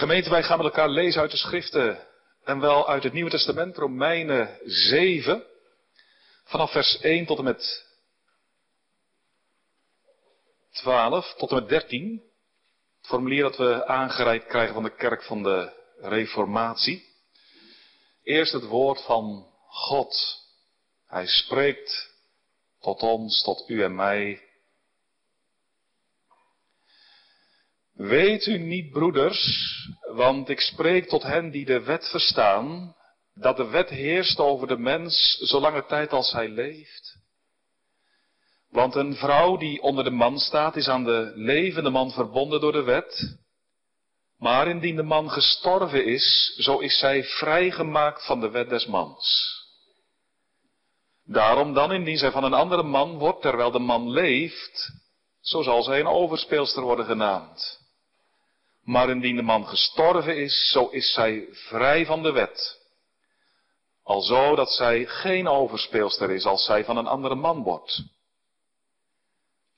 Gemeente, wij gaan met elkaar lezen uit de schriften en wel uit het Nieuwe Testament, Romeinen 7, vanaf vers 1 tot en met 12, tot en met 13. Het formulier dat we aangereikt krijgen van de kerk van de Reformatie. Eerst het woord van God. Hij spreekt tot ons, tot u en mij. Weet u niet, broeders, want ik spreek tot hen die de wet verstaan, dat de wet heerst over de mens zolange tijd als hij leeft. Want een vrouw die onder de man staat, is aan de levende man verbonden door de wet. Maar indien de man gestorven is, zo is zij vrijgemaakt van de wet des mans. Daarom dan, indien zij van een andere man wordt terwijl de man leeft, zo zal zij een overspeelster worden genaamd. Maar indien de man gestorven is, zo is zij vrij van de wet. Alzo dat zij geen overspeelster is als zij van een andere man wordt.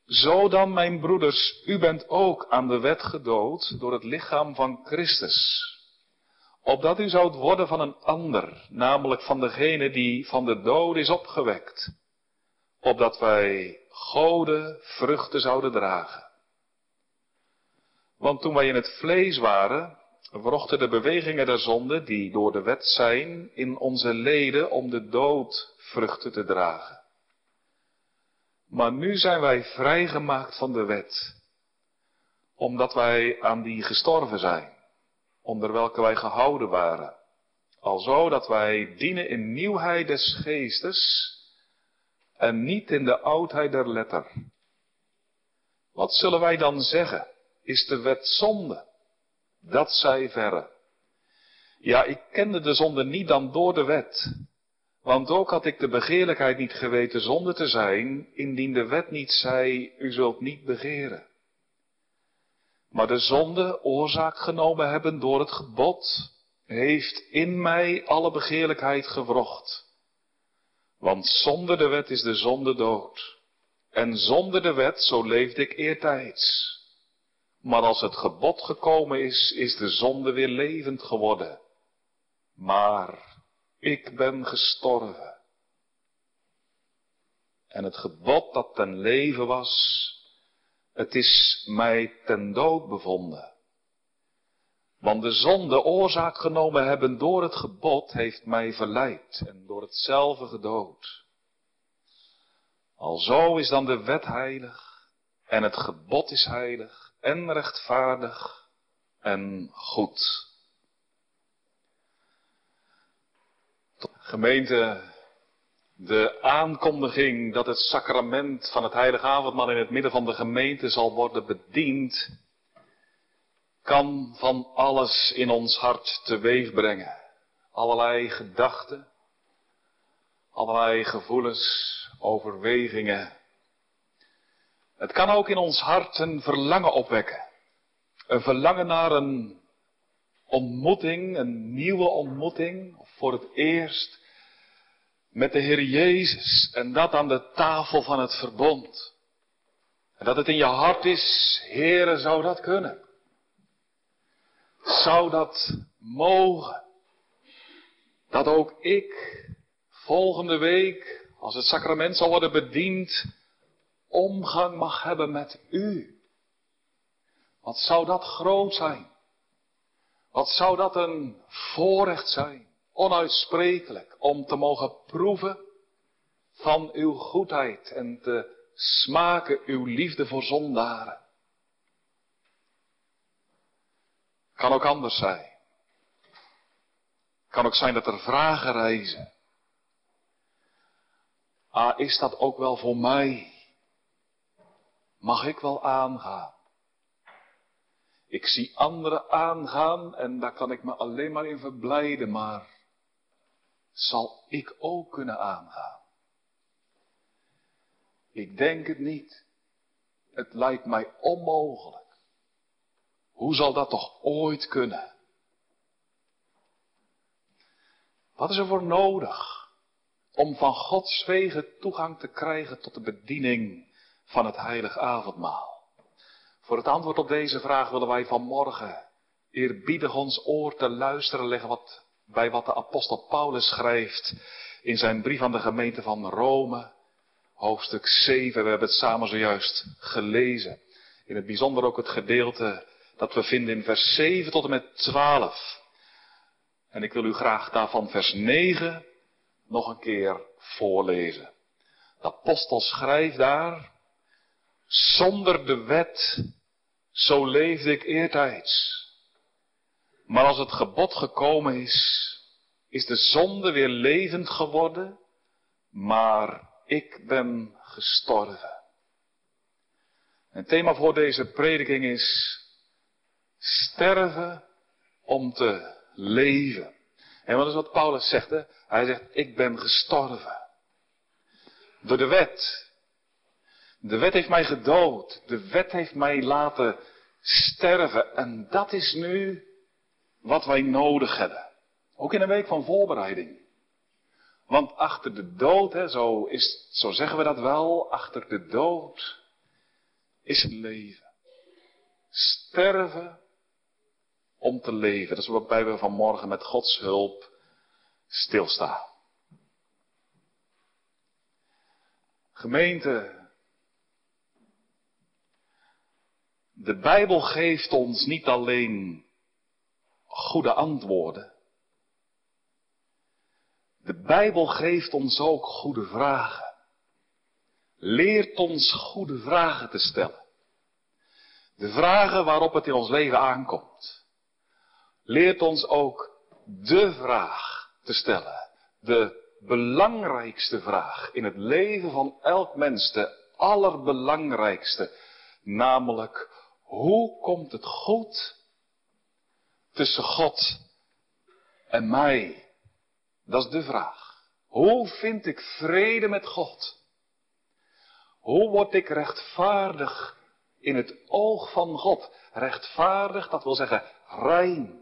Zo dan, mijn broeders, u bent ook aan de wet gedood door het lichaam van Christus. Opdat u zoudt worden van een ander, namelijk van degene die van de dood is opgewekt. Opdat wij gode vruchten zouden dragen. Want toen wij in het vlees waren, wrochten de bewegingen der zonde, die door de wet zijn, in onze leden om de dood vruchten te dragen. Maar nu zijn wij vrijgemaakt van de wet, omdat wij aan die gestorven zijn, onder welke wij gehouden waren, alzo dat wij dienen in nieuwheid des geestes en niet in de oudheid der letter. Wat zullen wij dan zeggen? Is de wet zonde? Dat zij verre. Ja, ik kende de zonde niet dan door de wet, want ook had ik de begeerlijkheid niet geweten zonde te zijn, indien de wet niet zei, u zult niet begeren. Maar de zonde, oorzaak genomen hebben door het gebod, heeft in mij alle begeerlijkheid gewrocht. Want zonder de wet is de zonde dood. En zonder de wet, zo leefde ik eertijds. Maar als het gebod gekomen is, is de zonde weer levend geworden. Maar ik ben gestorven. En het gebod dat ten leven was, het is mij ten dood bevonden. Want de zonde oorzaak genomen hebben door het gebod heeft mij verleid en door hetzelfde gedood. Alzo is dan de wet heilig en het gebod is heilig en rechtvaardig en goed. Gemeente, de aankondiging dat het sacrament van het heilige avondmaal in het midden van de gemeente zal worden bediend, kan van alles in ons hart teweeg brengen. Allerlei gedachten, allerlei gevoelens, overwegingen. Het kan ook in ons hart een verlangen opwekken. Een verlangen naar een ontmoeting, een nieuwe ontmoeting, voor het eerst met de Heer Jezus en dat aan de tafel van het verbond. En dat het in je hart is, Heere, zou dat kunnen? Zou dat mogen? Dat ook ik volgende week, als het sacrament zal worden bediend, omgang mag hebben met u. Wat zou dat groot zijn? Wat zou dat een voorrecht zijn? Onuitsprekelijk om te mogen proeven van uw goedheid en te smaken uw liefde voor zondaren. Kan ook anders zijn. Kan ook zijn dat er vragen reizen. Ah, is dat ook wel voor mij? Mag ik wel aangaan? Ik zie anderen aangaan en daar kan ik me alleen maar in verblijden, maar zal ik ook kunnen aangaan? Ik denk het niet. Het lijkt mij onmogelijk. Hoe zal dat toch ooit kunnen? Wat is er voor nodig om van Gods wegen toegang te krijgen tot de bediening van het heilige avondmaal? Voor het antwoord op deze vraag willen wij vanmorgen eerbiedig ons oor te luisteren leggen wat, bij wat de apostel Paulus schrijft in zijn brief aan de gemeente van Rome, hoofdstuk 7. We hebben het samen zojuist gelezen. In het bijzonder ook het gedeelte dat we vinden in vers 7 tot en met 12. En ik wil u graag daarvan vers 9 nog een keer voorlezen. De apostel schrijft daar, zonder de wet, zo leefde ik eertijds. Maar als het gebod gekomen is, is de zonde weer levend geworden, maar ik ben gestorven. Het thema voor deze prediking is sterven om te leven. En wat is wat Paulus zegt? Hij zegt, ik ben gestorven. Door de wet. De wet heeft mij gedood. De wet heeft mij laten sterven. En dat is nu wat wij nodig hebben. Ook in een week van voorbereiding. Want achter de dood, hè, zo, is, zo zeggen we dat wel, achter de dood is leven. Sterven om te leven. Dat is waarbij we vanmorgen met Gods hulp stilstaan. Gemeente, de Bijbel geeft ons niet alleen goede antwoorden. De Bijbel geeft ons ook goede vragen. Leert ons goede vragen te stellen. De vragen waarop het in ons leven aankomt. Leert ons ook de vraag te stellen. De belangrijkste vraag in het leven van elk mens. De allerbelangrijkste. Namelijk, hoe komt het goed tussen God en mij? Dat is de vraag. Hoe vind ik vrede met God? Hoe word ik rechtvaardig in het oog van God? Rechtvaardig, dat wil zeggen rein,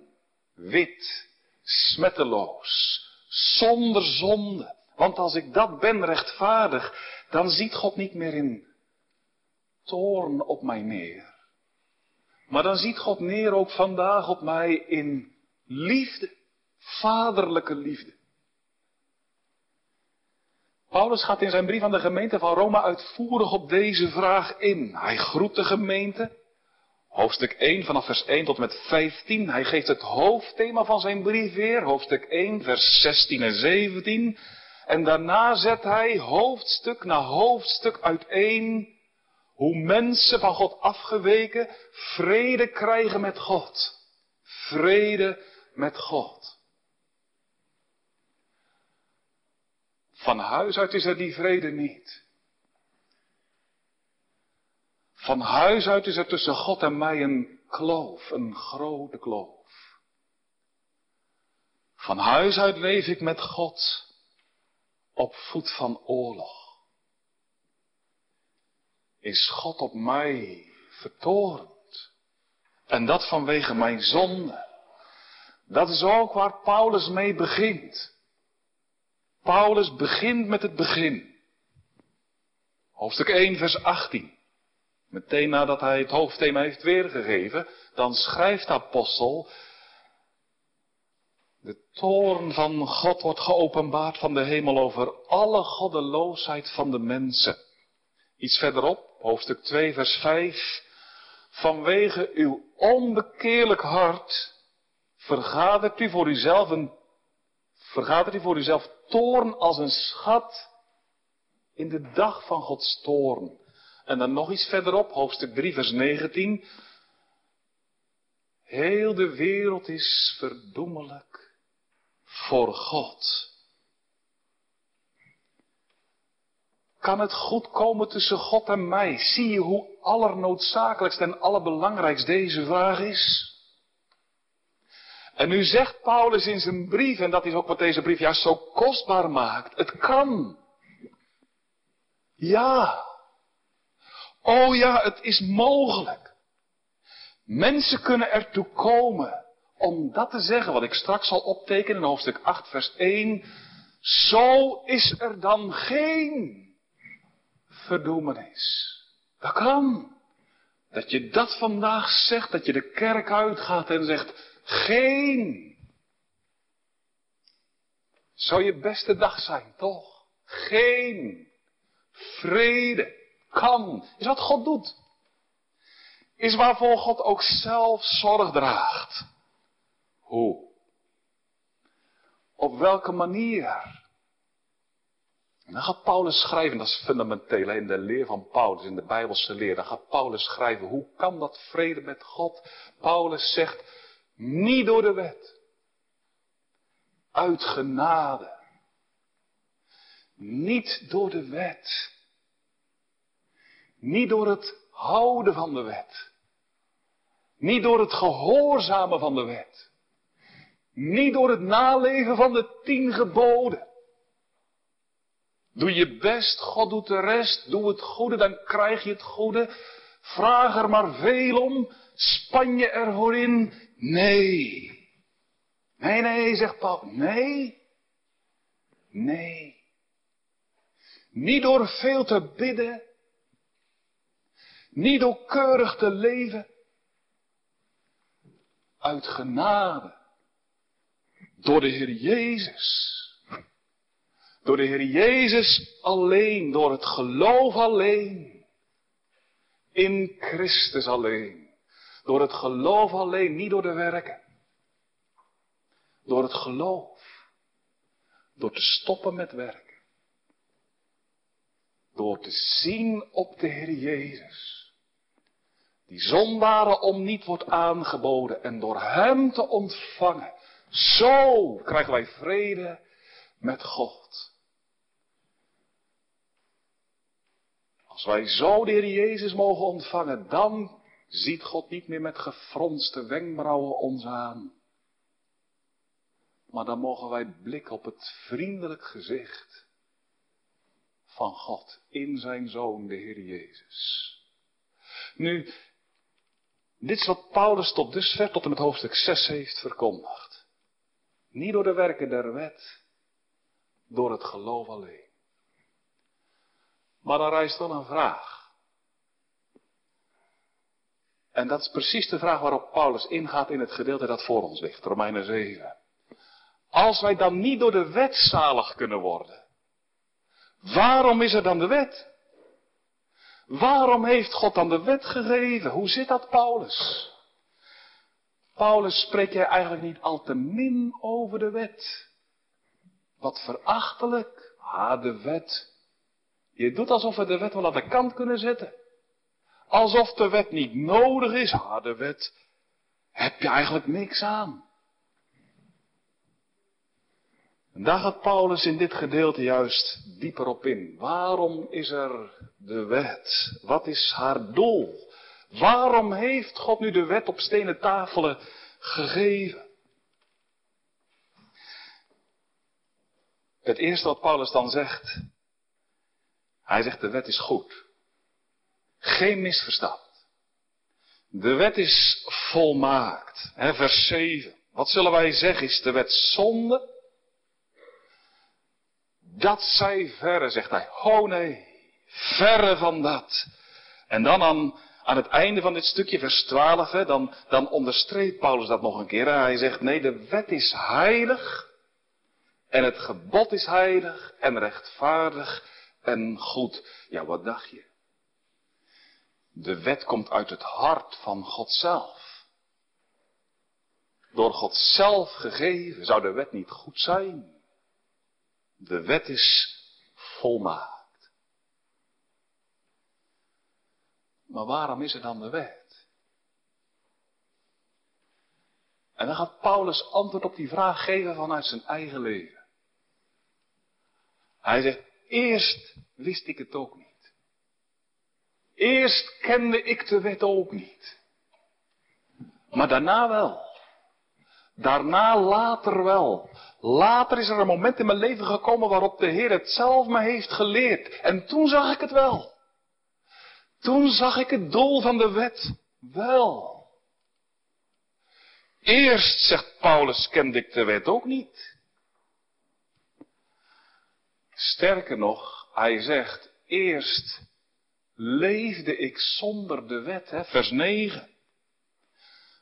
wit, smetteloos, zonder zonde. Want als ik dat ben, rechtvaardig, dan ziet God niet meer in toorn op mij neer. Maar dan ziet God neer ook vandaag op mij in liefde, vaderlijke liefde. Paulus gaat in zijn brief aan de gemeente van Rome uitvoerig op deze vraag in. Hij groet de gemeente. Hoofdstuk 1 vanaf vers 1 tot met 15. Hij geeft het hoofdthema van zijn brief weer. Hoofdstuk 1 vers 16 en 17. En daarna zet hij hoofdstuk na hoofdstuk uiteen hoe mensen van God afgeweken vrede krijgen met God. Vrede met God. Van huis uit is er die vrede niet. Van huis uit is er tussen God en mij een kloof, een grote kloof. Van huis uit leef ik met God op voet van oorlog. Is God op mij vertorend? En dat vanwege mijn zonde. Dat is ook waar Paulus mee begint. Paulus begint met het begin. Hoofdstuk 1, vers 18. Meteen nadat hij het hoofdthema heeft weergegeven, dan schrijft de apostel, de toorn van God wordt geopenbaard van de hemel over alle goddeloosheid van de mensen. Iets verderop, hoofdstuk 2, vers 5. Vanwege uw onbekeerlijk hart vergadert u voor uzelf een, vergadert u voor uzelf toorn als een schat in de dag van Gods toorn. En dan nog iets verderop, hoofdstuk 3, vers 19. Heel de wereld is verdoemelijk voor God. Kan het goed komen tussen God en mij? Zie je hoe allernoodzakelijkst en allerbelangrijkst deze vraag is? En nu zegt Paulus in zijn brief, en dat is ook wat deze brief juist zo kostbaar maakt, het kan. Ja. Oh ja, het is mogelijk. Mensen kunnen ertoe komen om dat te zeggen, wat ik straks zal optekenen in hoofdstuk 8, vers 1. Zo is er dan geen verdoemenis. Dat kan. Dat je dat vandaag zegt, dat je de kerk uitgaat en zegt, geen. Zou je beste dag zijn, toch? Geen. Vrede. Kan. Is wat God doet. Is waarvoor God ook zelf zorg draagt. Hoe? Op welke manier? En dan gaat Paulus schrijven, dat is fundamenteel in de leer van Paulus, in de Bijbelse leer. Dan gaat Paulus schrijven, hoe kan dat vrede met God? Paulus zegt, niet door de wet. Uit genade. Niet door de wet. Niet door het houden van de wet. Niet door het gehoorzamen van de wet. Niet door het naleven van de tien geboden. Doe je best, God doet de rest, doe het goede, dan krijg je het goede. Vraag er maar veel om, span je ervoor in. Nee. Nee, nee, zegt Paul. Nee. Nee. Niet door veel te bidden. Niet door keurig te leven. Uit genade. Door de Heer Jezus. Door de Heer Jezus alleen, door het geloof alleen. In Christus alleen. Door het geloof alleen, niet door de werken. Door het geloof. Door te stoppen met werken. Door te zien op de Heer Jezus. Die zondaren om niet wordt aangeboden en door Hem te ontvangen. Zo krijgen wij vrede met God. Als wij zo de Heer Jezus mogen ontvangen, dan ziet God niet meer met gefronste wenkbrauwen ons aan. Maar dan mogen wij blikken op het vriendelijk gezicht van God in zijn Zoon, de Heer Jezus. Nu, dit is wat Paulus tot dusver, tot en met hoofdstuk 6 heeft verkondigd. Niet door de werken der wet, door het geloof alleen. Maar dan rijst wel een vraag. En dat is precies de vraag waarop Paulus ingaat in het gedeelte dat voor ons ligt, Romeinen 7. Als wij dan niet door de wet zalig kunnen worden, waarom is er dan de wet? Waarom heeft God dan de wet gegeven? Hoe zit dat, Paulus? Paulus, spreek jij eigenlijk niet al te min over de wet? Wat verachtelijk. Ah, de wet. Je doet alsof we de wet wel aan de kant kunnen zetten. Alsof de wet niet nodig is. Ah, de wet heb je eigenlijk niks aan. Daar gaat Paulus in dit gedeelte juist dieper op in. Waarom is er de wet? Wat is haar doel? Waarom heeft God nu de wet op stenen tafelen gegeven? Het eerste wat Paulus dan zegt, hij zegt de wet is goed. Geen misverstand. De wet is volmaakt. Vers 7. Wat zullen wij zeggen? Is de wet zonde? Dat zij verre, zegt hij. Oh nee, verre van dat. En dan aan, aan het einde van dit stukje, vers 12, hè, dan, dan onderstreept Paulus dat nog een keer. Hij zegt, nee, de wet is heilig. En het gebod is heilig en rechtvaardig en goed. Ja, wat dacht je? De wet komt uit het hart van God zelf. Door God zelf gegeven zou de wet niet goed zijn. De wet is volmaakt. Maar waarom is er dan de wet? En dan gaat Paulus antwoord op die vraag geven vanuit zijn eigen leven. Hij zegt, Eerst wist ik het ook niet. Eerst kende ik de wet ook niet. Maar daarna wel. Daarna later wel. Later is er een moment in mijn leven gekomen waarop de Heer het zelf me heeft geleerd. En toen zag ik het wel. Toen zag ik het doel van de wet wel. Eerst, zegt Paulus, kende ik de wet ook niet. Sterker nog, hij zegt, eerst leefde ik zonder de wet, hè? vers 9.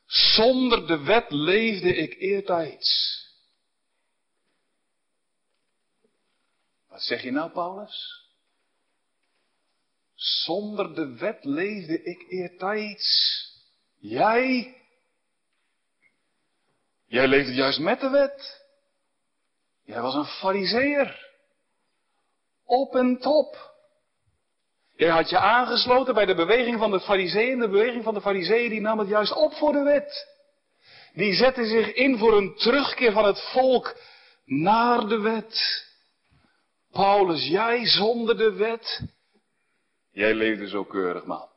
Zonder de wet leefde ik eertijds. Wat zeg je nou, Paulus? Zonder de wet leefde ik eertijds. Jij? Jij leefde juist met de wet. Jij was een fariseer. Op en top. Jij had je aangesloten bij de beweging van de fariseeën. De beweging van de fariseeën die nam het juist op voor de wet. Die zette zich in voor een terugkeer van het volk naar de wet. Paulus, jij zonder de wet. Jij leefde zo keurig, man.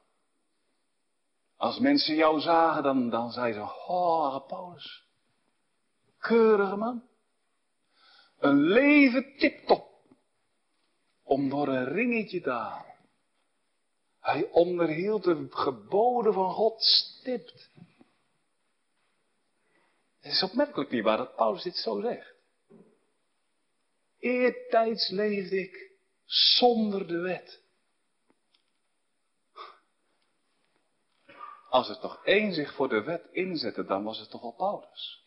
Als mensen jou zagen, dan, dan zeiden ze, oh, Paulus. Keurige man. Een leven tiptop. Om door een ringetje te halen. Hij onderhield de geboden van God stipt. Het is opmerkelijk niet waar dat Paulus dit zo zegt. Eertijds leefde ik zonder de wet. Als er toch één zich voor de wet inzette, dan was het toch al Paulus.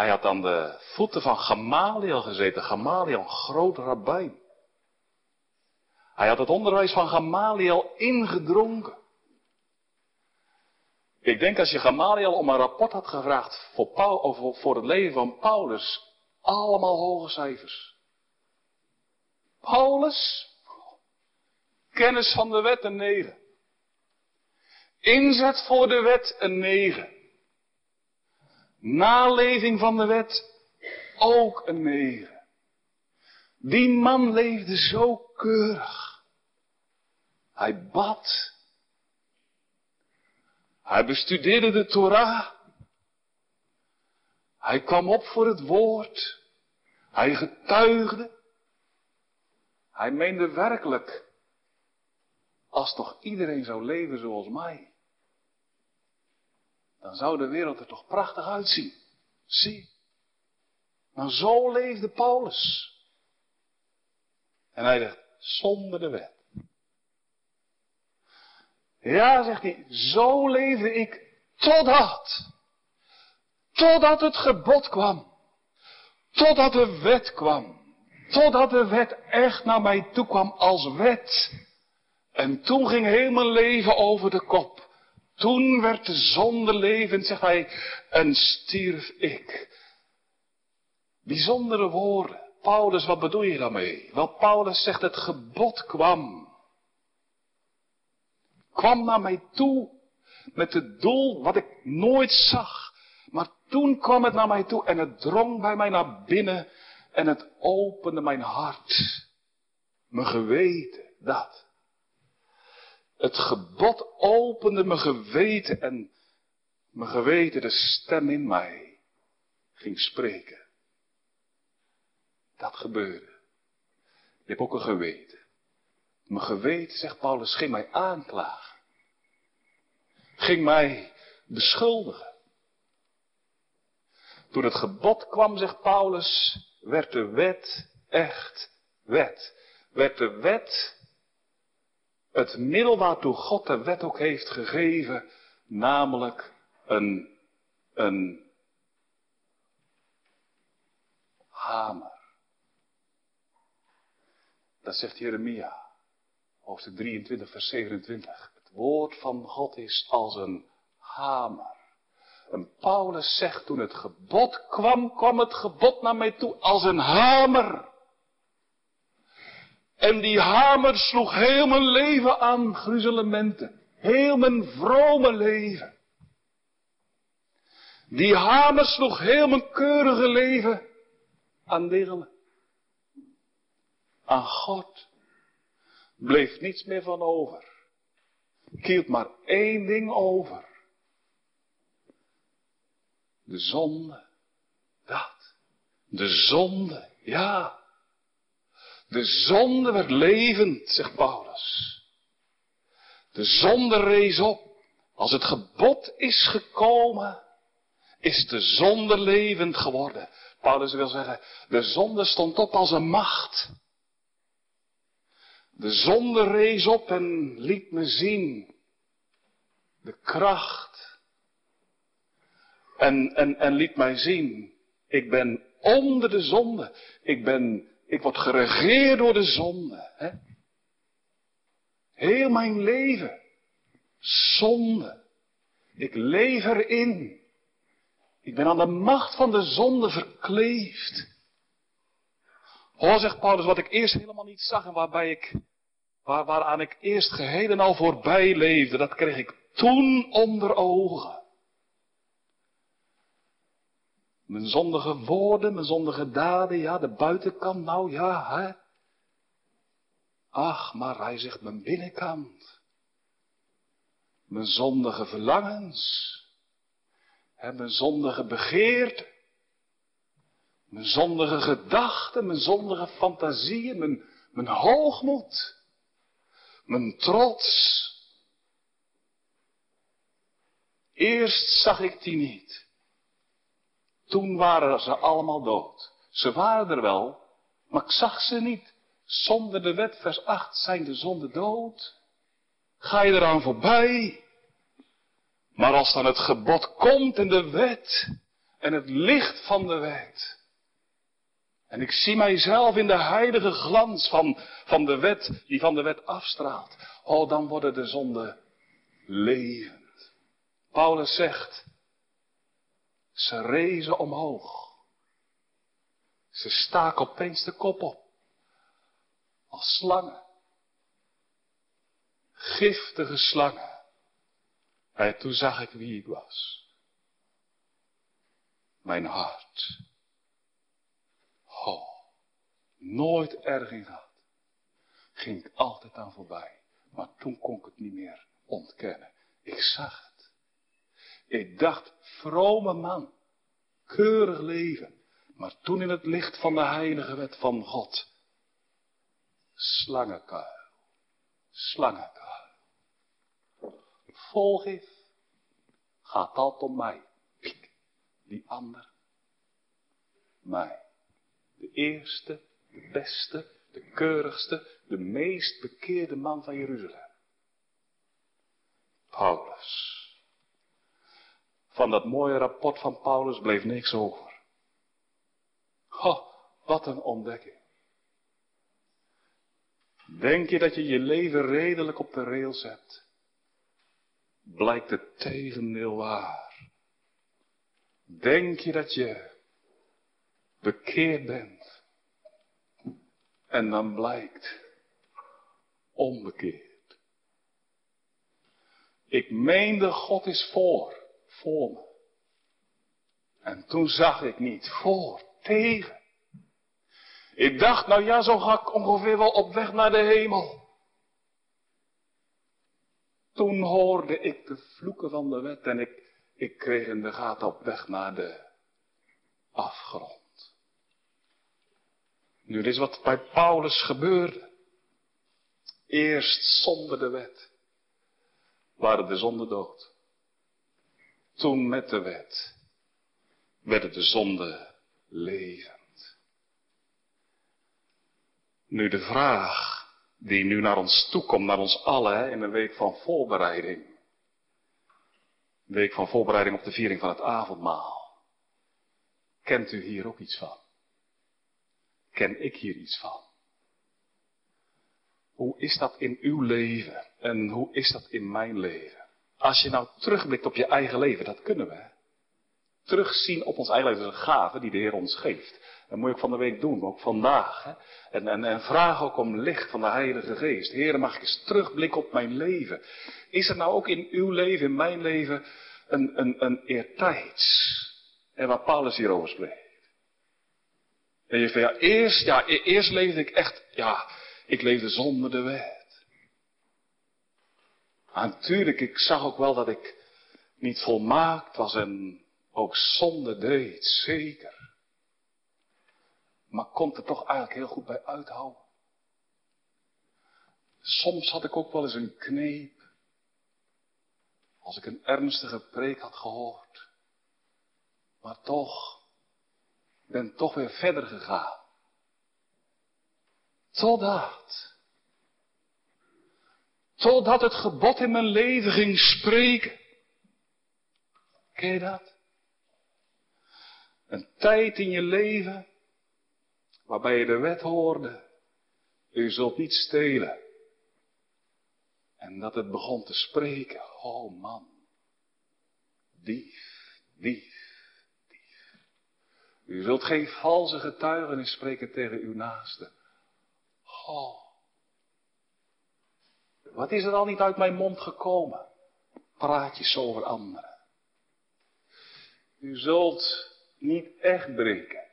Hij had aan de voeten van Gamaliel gezeten. Gamaliel, een groot rabbijn. Hij had het onderwijs van Gamaliel ingedronken. Ik denk als je Gamaliel om een rapport had gevraagd voor, Paul, voor het leven van Paulus, allemaal hoge cijfers. Paulus, kennis van de wet een negen. Inzet voor de wet een negen. Naleving van de wet ook een negen. Die man leefde zo keurig. Hij bad. Hij bestudeerde de Torah. Hij kwam op voor het woord. Hij getuigde. Hij meende werkelijk, als toch iedereen zou leven zoals mij, dan zou de wereld er toch prachtig uitzien. Zie. Maar zo leefde Paulus. En hij zegt, zonder de wet. Ja, zegt hij, zo leefde ik totdat. Totdat het gebod kwam. Totdat de wet kwam. Totdat de wet echt naar mij toe kwam als wet. En toen ging heel mijn leven over de kop. Toen werd de zonde levend, zegt hij, en stierf ik. Bijzondere woorden. Paulus, wat bedoel je daarmee? Wel, Paulus zegt, het gebod kwam. Kwam naar mij toe met het doel wat ik nooit zag. Maar toen kwam het naar mij toe en het drong bij mij naar binnen en het opende mijn hart. Mijn geweten, dat. Het gebod opende mijn geweten en mijn geweten, de stem in mij, ging spreken. Dat gebeurde. Je hebt ook een geweten. Mijn geweten, zegt Paulus, ging mij aanklagen. Ging mij beschuldigen. Toen het gebod kwam, zegt Paulus, werd de wet echt wet. Werd de wet het middel waartoe God de wet ook heeft gegeven, namelijk een, een hamer. Dat zegt Jeremia, hoofdstuk 23, vers 27. Het woord van God is als een hamer. En Paulus zegt, toen het gebod kwam, kwam het gebod naar mij toe als een hamer. En die hamer sloeg heel mijn leven aan gruzelementen. Heel mijn vrome leven. Die hamer sloeg heel mijn keurige leven aan diggelen. Aan God bleef niets meer van over. Ik maar één ding over. De zonde. Dat. De zonde. Ja. De zonde werd levend, zegt Paulus. De zonde rees op. Als het gebod is gekomen, is de zonde levend geworden. Paulus wil zeggen, de zonde stond op als een macht. De zonde rees op en liet me zien de kracht. En, en, en liet mij zien, ik ben onder de zonde. Ik ben, ik word geregeerd door de zonde. Hè? Heel mijn leven. Zonde. Ik leef erin. Ik ben aan de macht van de zonde verkleefd. Hoor, zegt Paulus, wat ik eerst helemaal niet zag en waarbij ik, waar, waaraan ik eerst geheel en al voorbij leefde, dat kreeg ik toen onder ogen. Mijn zondige woorden, mijn zondige daden, ja, de buitenkant, nou ja, hè. Ach, maar hij zegt mijn binnenkant. Mijn zondige verlangens. Hè, mijn zondige begeerte. Mijn zondige gedachten, mijn zondige fantasieën, mijn, mijn hoogmoed. Mijn trots. Eerst zag ik die niet. Toen waren ze allemaal dood. Ze waren er wel, maar ik zag ze niet. Zonder de wet, vers 8, zijn de zonden dood. Ga je eraan voorbij? Maar als dan het gebod komt en de wet en het licht van de wet. En ik zie mijzelf in de heilige glans van, van de wet, die van de wet afstraalt. Oh, dan worden de zonden levend. Paulus zegt, ze rezen omhoog. Ze staken opeens de kop op. Als slangen. Giftige slangen. En toen zag ik wie ik was. Mijn hart. Oh, nooit erg in gehad. Ging ik altijd aan voorbij. Maar toen kon ik het niet meer ontkennen. Ik zag het. Ik dacht, vrome man, keurig leven. Maar toen in het licht van de heilige wet van God. Slangenkuil. Slangenkuil. Volgif gaat altijd om mij. Die ander. Mij. De eerste, de beste, de keurigste, de meest bekeerde man van Jeruzalem. Paulus. Van dat mooie rapport van Paulus bleef niks over. Oh, wat een ontdekking. Denk je dat je je leven redelijk op de rails hebt? Blijkt het tegendeel waar. Denk je dat je bekeerd bent? En dan blijkt onbekeerd. Ik meende God is voor voor me. En toen zag ik niet voor, tegen. Ik dacht, nou ja, zo ga ik ongeveer wel op weg naar de hemel. Toen hoorde ik de vloeken van de wet en ik, ik kreeg in de gaten op weg naar de afgrond. Nu, dit is wat bij Paulus gebeurde. Eerst zonder de wet waren de zonden dood toen met de wet werden de zonden levend. Nu de vraag die nu naar ons toekomt, naar ons allen in een week van voorbereiding. Een week van voorbereiding op de viering van het avondmaal. Kent u hier ook iets van? Ken ik hier iets van? Hoe is dat in uw leven en hoe is dat in mijn leven? Als je nou terugblikt op je eigen leven, dat kunnen we. Terugzien op ons eigen leven, is een gave die de Heer ons geeft. Dat moet je ook van de week doen, ook vandaag. En, en, en vraag ook om licht van de Heilige Geest. Heer, mag ik eens terugblikken op mijn leven? Is er nou ook in uw leven, in mijn leven, een, een, een eertijds? En waar Paulus hierover spreekt. En je van ja, eerst, ja, eerst leefde ik echt, ja, ik leefde zonder de wet. Natuurlijk, ik zag ook wel dat ik niet volmaakt was en ook zonde deed, zeker. Maar kon er toch eigenlijk heel goed bij uithouden. Soms had ik ook wel eens een kneep. Als ik een ernstige preek had gehoord. Maar toch, ben toch weer verder gegaan. Totdat Totdat het gebod in mijn leven ging spreken. Ken je dat? Een tijd in je leven waarbij je de wet hoorde. U zult niet stelen. En dat het begon te spreken. Oh man. Dief, dief, dief. U zult geen valse getuigenis spreken tegen uw naaste. Oh. Wat is er al niet uit mijn mond gekomen? Praatjes over anderen. U zult niet echt breken.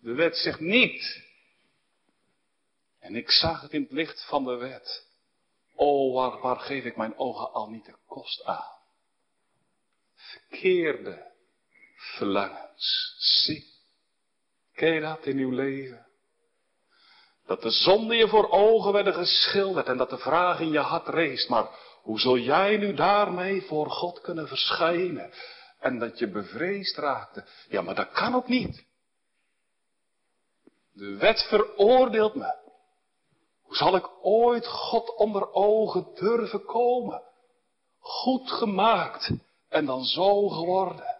De wet zegt niet. En ik zag het in het licht van de wet. O, waar, waar geef ik mijn ogen al niet de kost aan? Verkeerde verlangens. Zie. Ken je dat in uw leven? Dat de zonden je voor ogen werden geschilderd en dat de vraag in je hart reest, maar hoe zul jij nu daarmee voor God kunnen verschijnen? En dat je bevreesd raakte. Ja, maar dat kan ook niet. De wet veroordeelt me. Hoe zal ik ooit God onder ogen durven komen? Goed gemaakt en dan zo geworden.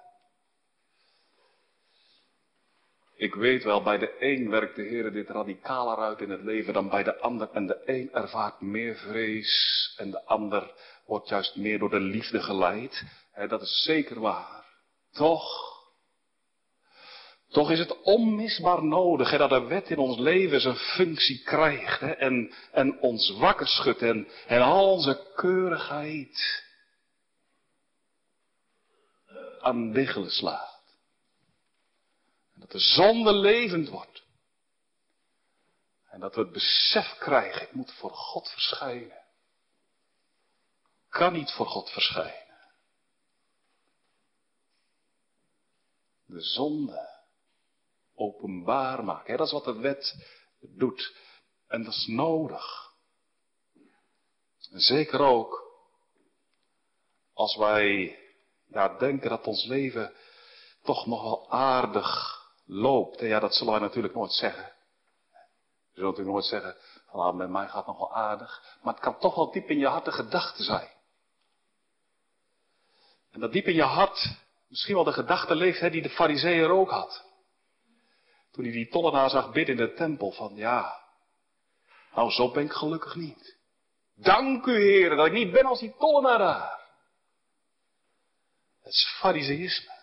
Ik weet wel, bij de een werkt de Heer dit radicaler uit in het leven dan bij de ander. En de een ervaart meer vrees en de ander wordt juist meer door de liefde geleid. dat is zeker waar. Toch, toch is het onmisbaar nodig dat de wet in ons leven zijn functie krijgt en, en ons wakker schudt en, al onze keurigheid aan slaat. Dat de zonde levend wordt. En dat we het besef krijgen, ik moet voor God verschijnen. Kan niet voor God verschijnen. De zonde openbaar maken. Dat is wat de wet doet. En dat is nodig. Zeker ook als wij ja, denken dat ons leven toch nog wel aardig loopt. En ja, dat zullen wij natuurlijk nooit zeggen. Zullen natuurlijk nooit zeggen van ah, met mij gaat het nog wel aardig. Maar het kan toch wel diep in je hart een gedachte zijn. En dat diep in je hart misschien wel de gedachte leeft hè, die de fariseer ook had. Toen hij die tollenaar zag bidden in de tempel van ja, nou zo ben ik gelukkig niet. Dank u heren dat ik niet ben als die tollenaar daar. Het is fariseïsme.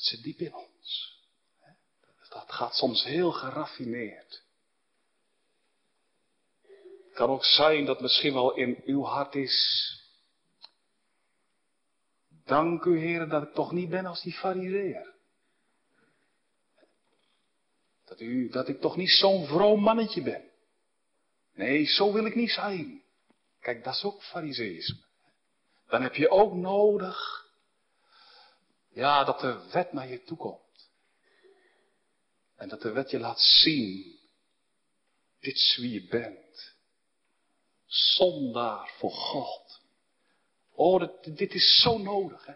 Dat zit diep in ons. Dat gaat soms heel geraffineerd. Het kan ook zijn dat misschien wel in uw hart is. Dank u, heren, dat ik toch niet ben als die fariseer. Dat, u, dat ik toch niet zo'n vroom mannetje ben. Nee, zo wil ik niet zijn. Kijk, dat is ook fariseïsme. Dan heb je ook nodig ja, dat de wet naar je toe komt. En dat de wet je laat zien. Dit is wie je bent. Zondaar voor God. Oh, dit, dit is zo nodig, hè.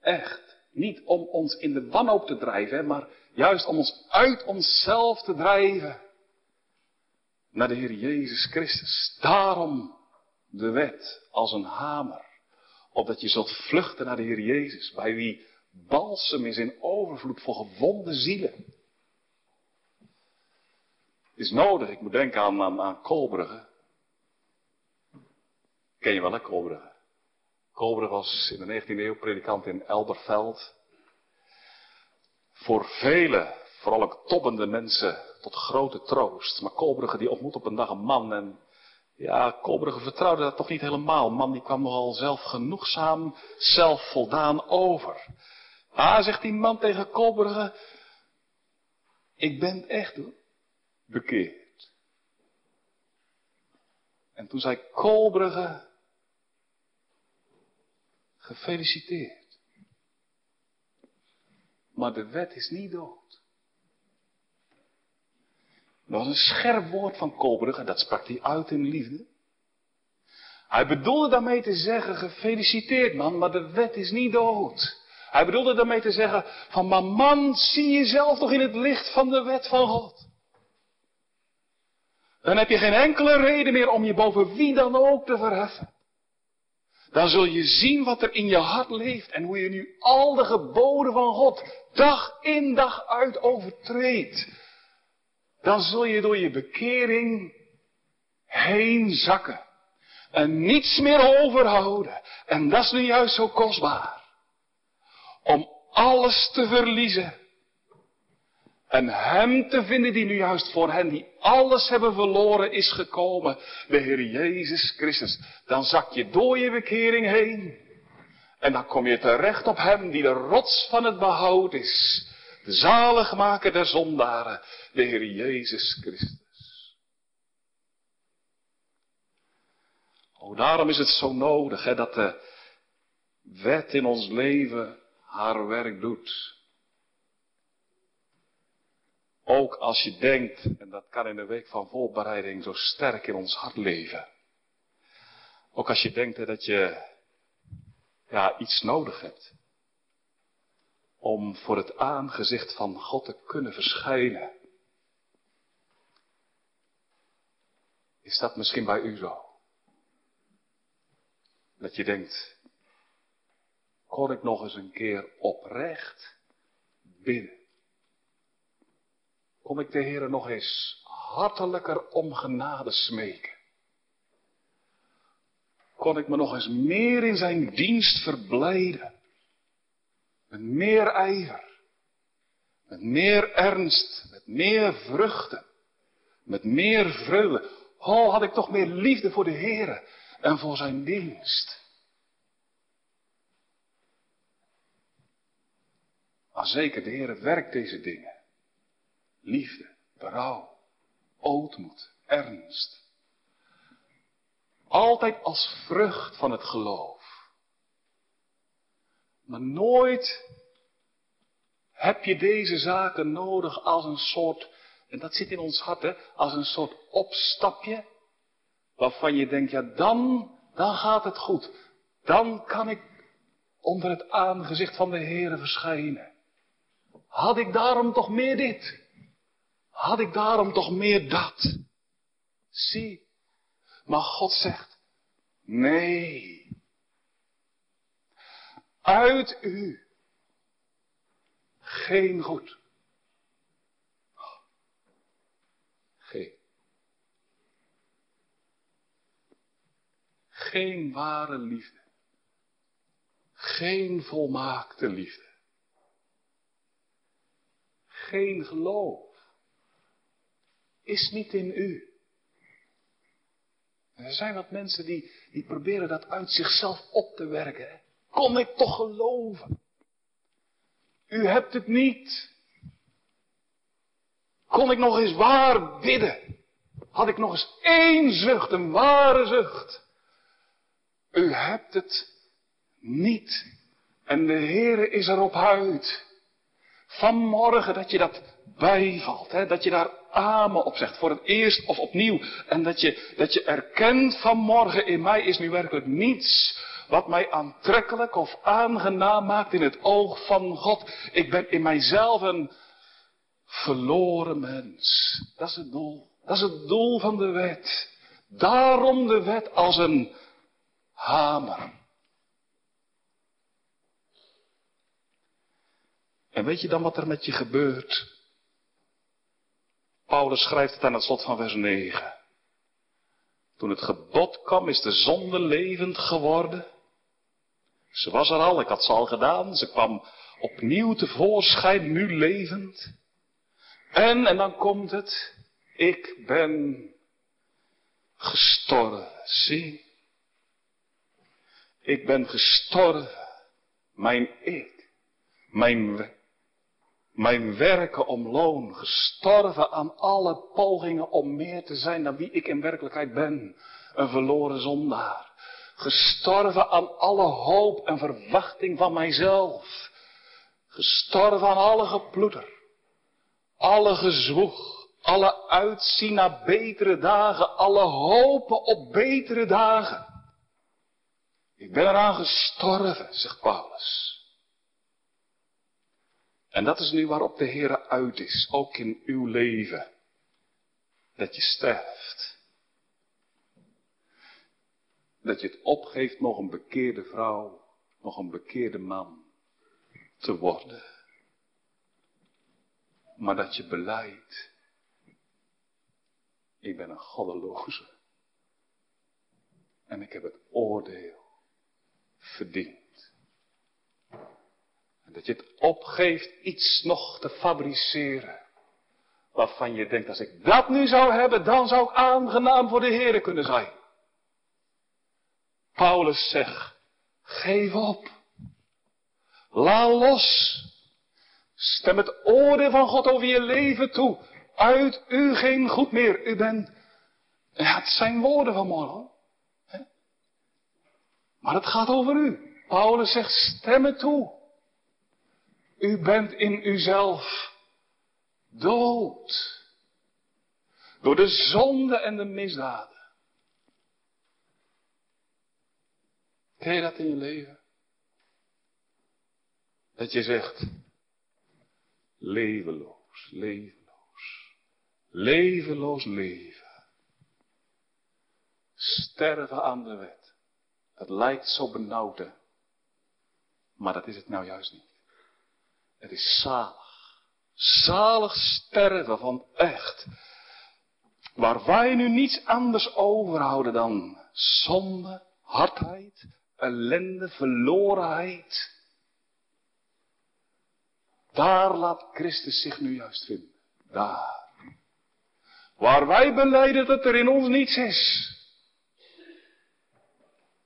Echt. Niet om ons in de wanhoop te drijven, hè, maar juist om ons uit onszelf te drijven. Naar de Heer Jezus Christus. Daarom de wet als een hamer opdat je zult vluchten naar de Heer Jezus, bij wie balsem is in overvloed voor gewonde zielen. Is nodig, ik moet denken aan, aan, Kolbrugge. Ken je wel, hè, Kolbrugge? Kolbrugge was in de 19e eeuw predikant in Elberveld. Voor vele, vooral ook toppende mensen, tot grote troost. Maar Kolbrugge die ontmoet op een dag een man en ja, Kolbrugge vertrouwde dat toch niet helemaal. Man die kwam nogal zelfgenoegzaam, zelfvoldaan over. Ah, zegt die man tegen Kolbrugge, ik ben echt bekeerd. En toen zei Kolbrugge, gefeliciteerd. Maar de wet is niet dood. Dat was een scherp woord van Kolbrug en dat sprak hij uit in liefde. Hij bedoelde daarmee te zeggen, gefeliciteerd man, maar de wet is niet dood. Hij bedoelde daarmee te zeggen, van maar man, zie jezelf toch in het licht van de wet van God. Dan heb je geen enkele reden meer om je boven wie dan ook te verheffen. Dan zul je zien wat er in je hart leeft en hoe je nu al de geboden van God dag in dag uit overtreedt. Dan zul je door je bekering heen zakken. En niets meer overhouden. En dat is nu juist zo kostbaar. Om alles te verliezen. En hem te vinden die nu juist voor hen die alles hebben verloren is gekomen. De Heer Jezus Christus. Dan zak je door je bekering heen. En dan kom je terecht op hem die de rots van het behoud is. De zaligmaker der zondaren. De Heer Jezus Christus. Oh, daarom is het zo nodig hè, dat de wet in ons leven haar werk doet. Ook als je denkt, en dat kan in de week van voorbereiding zo sterk in ons hart leven. Ook als je denkt dat je ja, iets nodig hebt. Om voor het aangezicht van God te kunnen verschijnen. Is dat misschien bij u zo? Dat je denkt, kon ik nog eens een keer oprecht bidden? Kom ik de Heer nog eens hartelijker om genade smeken? Kon ik me nog eens meer in zijn dienst verblijden? Met meer ijver, met meer ernst, met meer vruchten, met meer vreugde. Oh, had ik toch meer liefde voor de Heer en voor zijn dienst. Maar zeker, de Heer werkt deze dingen. Liefde, berouw, ootmoed, ernst. Altijd als vrucht van het geloof. Maar nooit heb je deze zaken nodig als een soort, en dat zit in ons hart, hè, als een soort opstapje Waarvan je denkt, ja dan, dan gaat het goed. Dan kan ik onder het aangezicht van de Heere verschijnen. Had ik daarom toch meer dit? Had ik daarom toch meer dat? Zie, maar God zegt, nee. Uit u geen goed. Geen. Geen ware liefde. Geen volmaakte liefde. Geen geloof. Is niet in u. er zijn wat mensen die, die proberen dat uit zichzelf op te werken. Kom ik toch geloven? U hebt het niet. Kon ik nog eens waar bidden? Had ik nog eens één zucht, een ware zucht? U hebt het niet. En de Heere is erop uit. Vanmorgen dat je dat bijvalt, hè, dat je daar amen op zegt, voor het eerst of opnieuw. En dat je, dat je erkent vanmorgen, in mij is nu werkelijk niets wat mij aantrekkelijk of aangenaam maakt in het oog van God. Ik ben in mijzelf een verloren mens. Dat is het doel. Dat is het doel van de wet. Daarom de wet als een hamer. En weet je dan wat er met je gebeurt? Paulus schrijft het aan het slot van vers 9. Toen het gebod kwam, is de zonde levend geworden. Ze was er al, ik had ze al gedaan. Ze kwam opnieuw tevoorschijn, nu levend. En, en dan komt het, ik ben gestorven. Zie, ik ben gestorven. Mijn ik. Mijn, mijn werken om loon. Gestorven aan alle pogingen om meer te zijn dan wie ik in werkelijkheid ben. Een verloren zondaar. Gestorven aan alle hoop en verwachting van mijzelf. Gestorven aan alle geploeter. Alle gezwoeg. Alle uitzien naar betere dagen. Alle hopen op betere dagen. Ik ben eraan gestorven, zegt Paulus. En dat is nu waarop de Heer uit is, ook in uw leven. dat je sterft. Dat je het opgeeft nog een bekeerde vrouw, nog een bekeerde man te worden. Maar dat je beleidt, ik ben een goddeloze. En ik heb het oordeel verdiend. En dat je het opgeeft iets nog te fabriceren. Waarvan je denkt, als ik dat nu zou hebben, dan zou ik aangenaam voor de Heer kunnen zijn. Paulus zegt, geef op. Laat los. Stem het oordeel van God over je leven toe. Uit u geen goed meer. U bent, ja, het zijn woorden van morgen. Maar het gaat over u. Paulus zegt, stem het toe. U bent in uzelf dood. Door de zonde en de misdaden. Ken je dat in je leven? Dat je zegt, levenloos, levenloos, levenloos leven. Sterven aan de wet. Het lijkt zo benauwd, maar dat is het nou juist niet. Het is zalig. Zalig sterven van echt. Waar wij nu niets anders overhouden dan zonde, hardheid, ellende, verlorenheid. Daar laat Christus zich nu juist vinden. Daar. Waar wij beleiden dat er in ons niets is.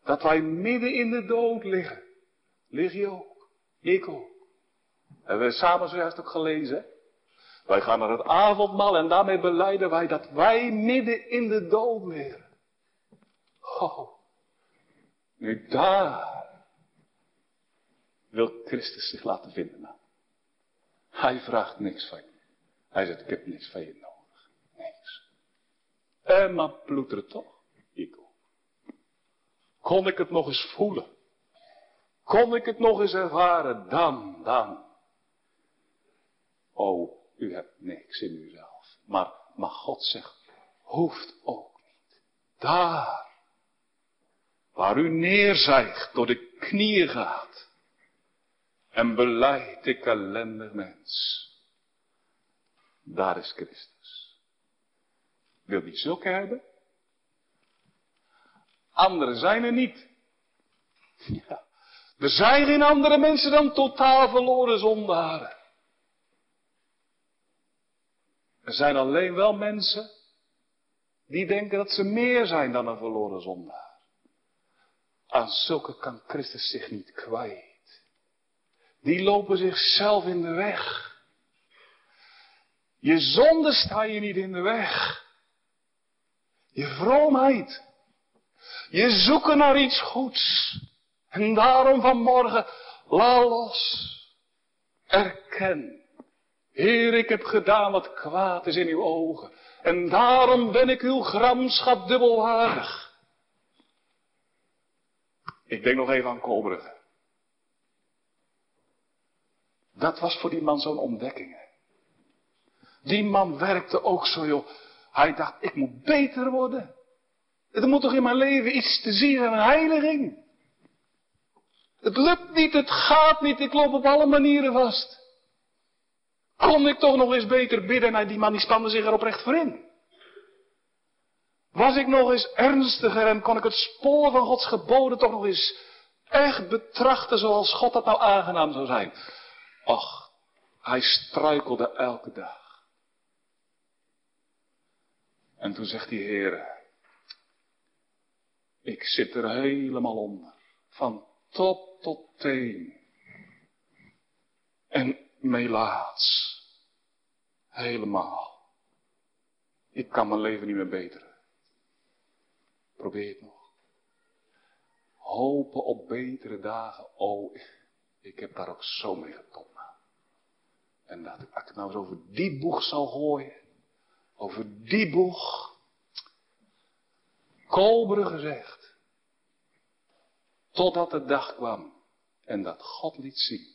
Dat wij midden in de dood liggen. Lig je ook. Ik ook. Hebben we samen zojuist ook gelezen. Wij gaan naar het avondmaal en daarmee beleiden wij dat wij midden in de dood liggen. Oh. Nu daar wil Christus zich laten vinden. Hij vraagt niks van je. Hij zegt, ik heb niks van je nodig. Niks. En maar ploeteren toch? Ik. Kon ik het nog eens voelen? Kon ik het nog eens ervaren? Dan, dan. Oh, u hebt niks in uzelf. Maar, maar God zegt, hoeft ook niet. Daar Waar u neerzijgt, door de knieën gaat. En beleidt, ik ellendig mens. Daar is Christus. Wil die zulke hebben? Anderen zijn er niet. Er zijn geen andere mensen dan totaal verloren zondaren. Er zijn alleen wel mensen die denken dat ze meer zijn dan een verloren zondaar. Aan zulke kan Christus zich niet kwijt. Die lopen zichzelf in de weg. Je zonde sta je niet in de weg. Je vroomheid. Je zoeken naar iets goeds. En daarom vanmorgen, la los. Erken. Heer, ik heb gedaan wat kwaad is in uw ogen. En daarom ben ik uw gramschap dubbelwaardig. Ik denk nog even aan Kolbrugge. Dat was voor die man zo'n ontdekking. Die man werkte ook zo, joh. Hij dacht, ik moet beter worden. Er moet toch in mijn leven iets te zien zijn, een heiliging. Het lukt niet, het gaat niet, ik loop op alle manieren vast. Kon ik toch nog eens beter bidden? En die man die spande zich er oprecht voor in. Was ik nog eens ernstiger en kon ik het spoor van Gods geboden toch nog eens echt betrachten zoals God dat nou aangenaam zou zijn? Och, hij struikelde elke dag. En toen zegt die Heer, ik zit er helemaal onder, van top tot teen. En melaats, helemaal. Ik kan mijn leven niet meer beteren. Probeer het nog. Hopen op betere dagen. Oh, ik heb daar ook zo mee getopt. En dat ik, nou eens over die boeg zou gooien. Over die boeg. Kolberen gezegd. Totdat de dag kwam. En dat God liet zien.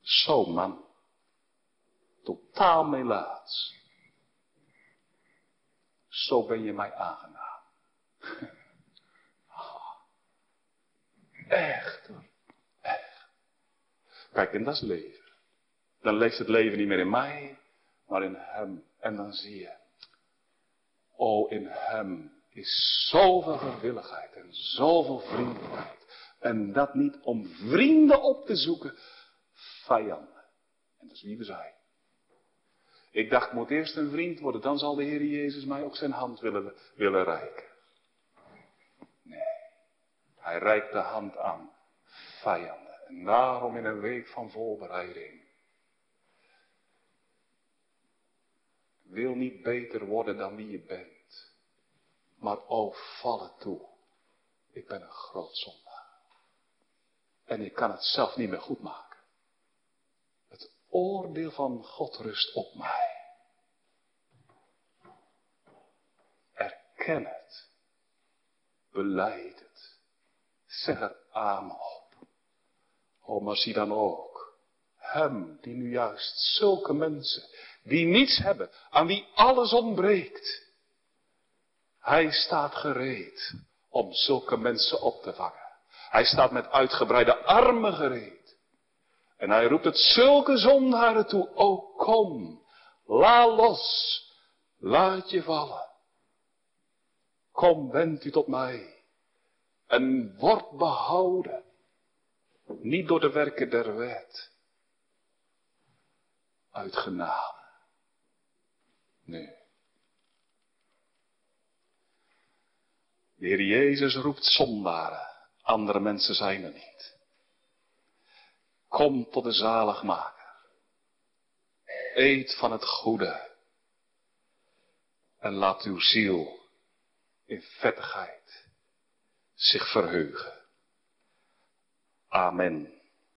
Zo man. Totaal melaats. zo ben je mij aangenaam. Echt hoor. Echt. Kijk, en dat is leven. Dan leeft het leven niet meer in mij, maar in Hem. En dan zie je, oh in Hem is zoveel gewilligheid en zoveel vriendelijkheid. En dat niet om vrienden op te zoeken, vijanden. En dat is wie we zijn. Ik dacht, ik moet eerst een vriend worden, dan zal de Heer Jezus mij ook zijn hand willen, willen reiken. Hij reikt de hand aan vijanden. En daarom in een week van voorbereiding. Wil niet beter worden dan wie je bent. Maar val het toe. Ik ben een groot zondaar. En ik kan het zelf niet meer goed maken. Het oordeel van God rust op mij. Erken het. Beleid. Zeg er aan op. Oh, maar zie dan ook. Hem die nu juist zulke mensen, die niets hebben, aan wie alles ontbreekt. Hij staat gereed om zulke mensen op te vangen. Hij staat met uitgebreide armen gereed. En hij roept het zulke zondaren toe. O kom, la los, laat je vallen. Kom, wend u tot mij. En word behouden. Niet door de werken der wet. Uit genade. Nee. De Heer Jezus roept zondaren. Andere mensen zijn er niet. Kom tot de zaligmaker. Eet van het goede. En laat uw ziel in vettigheid zich verheugen. Amen.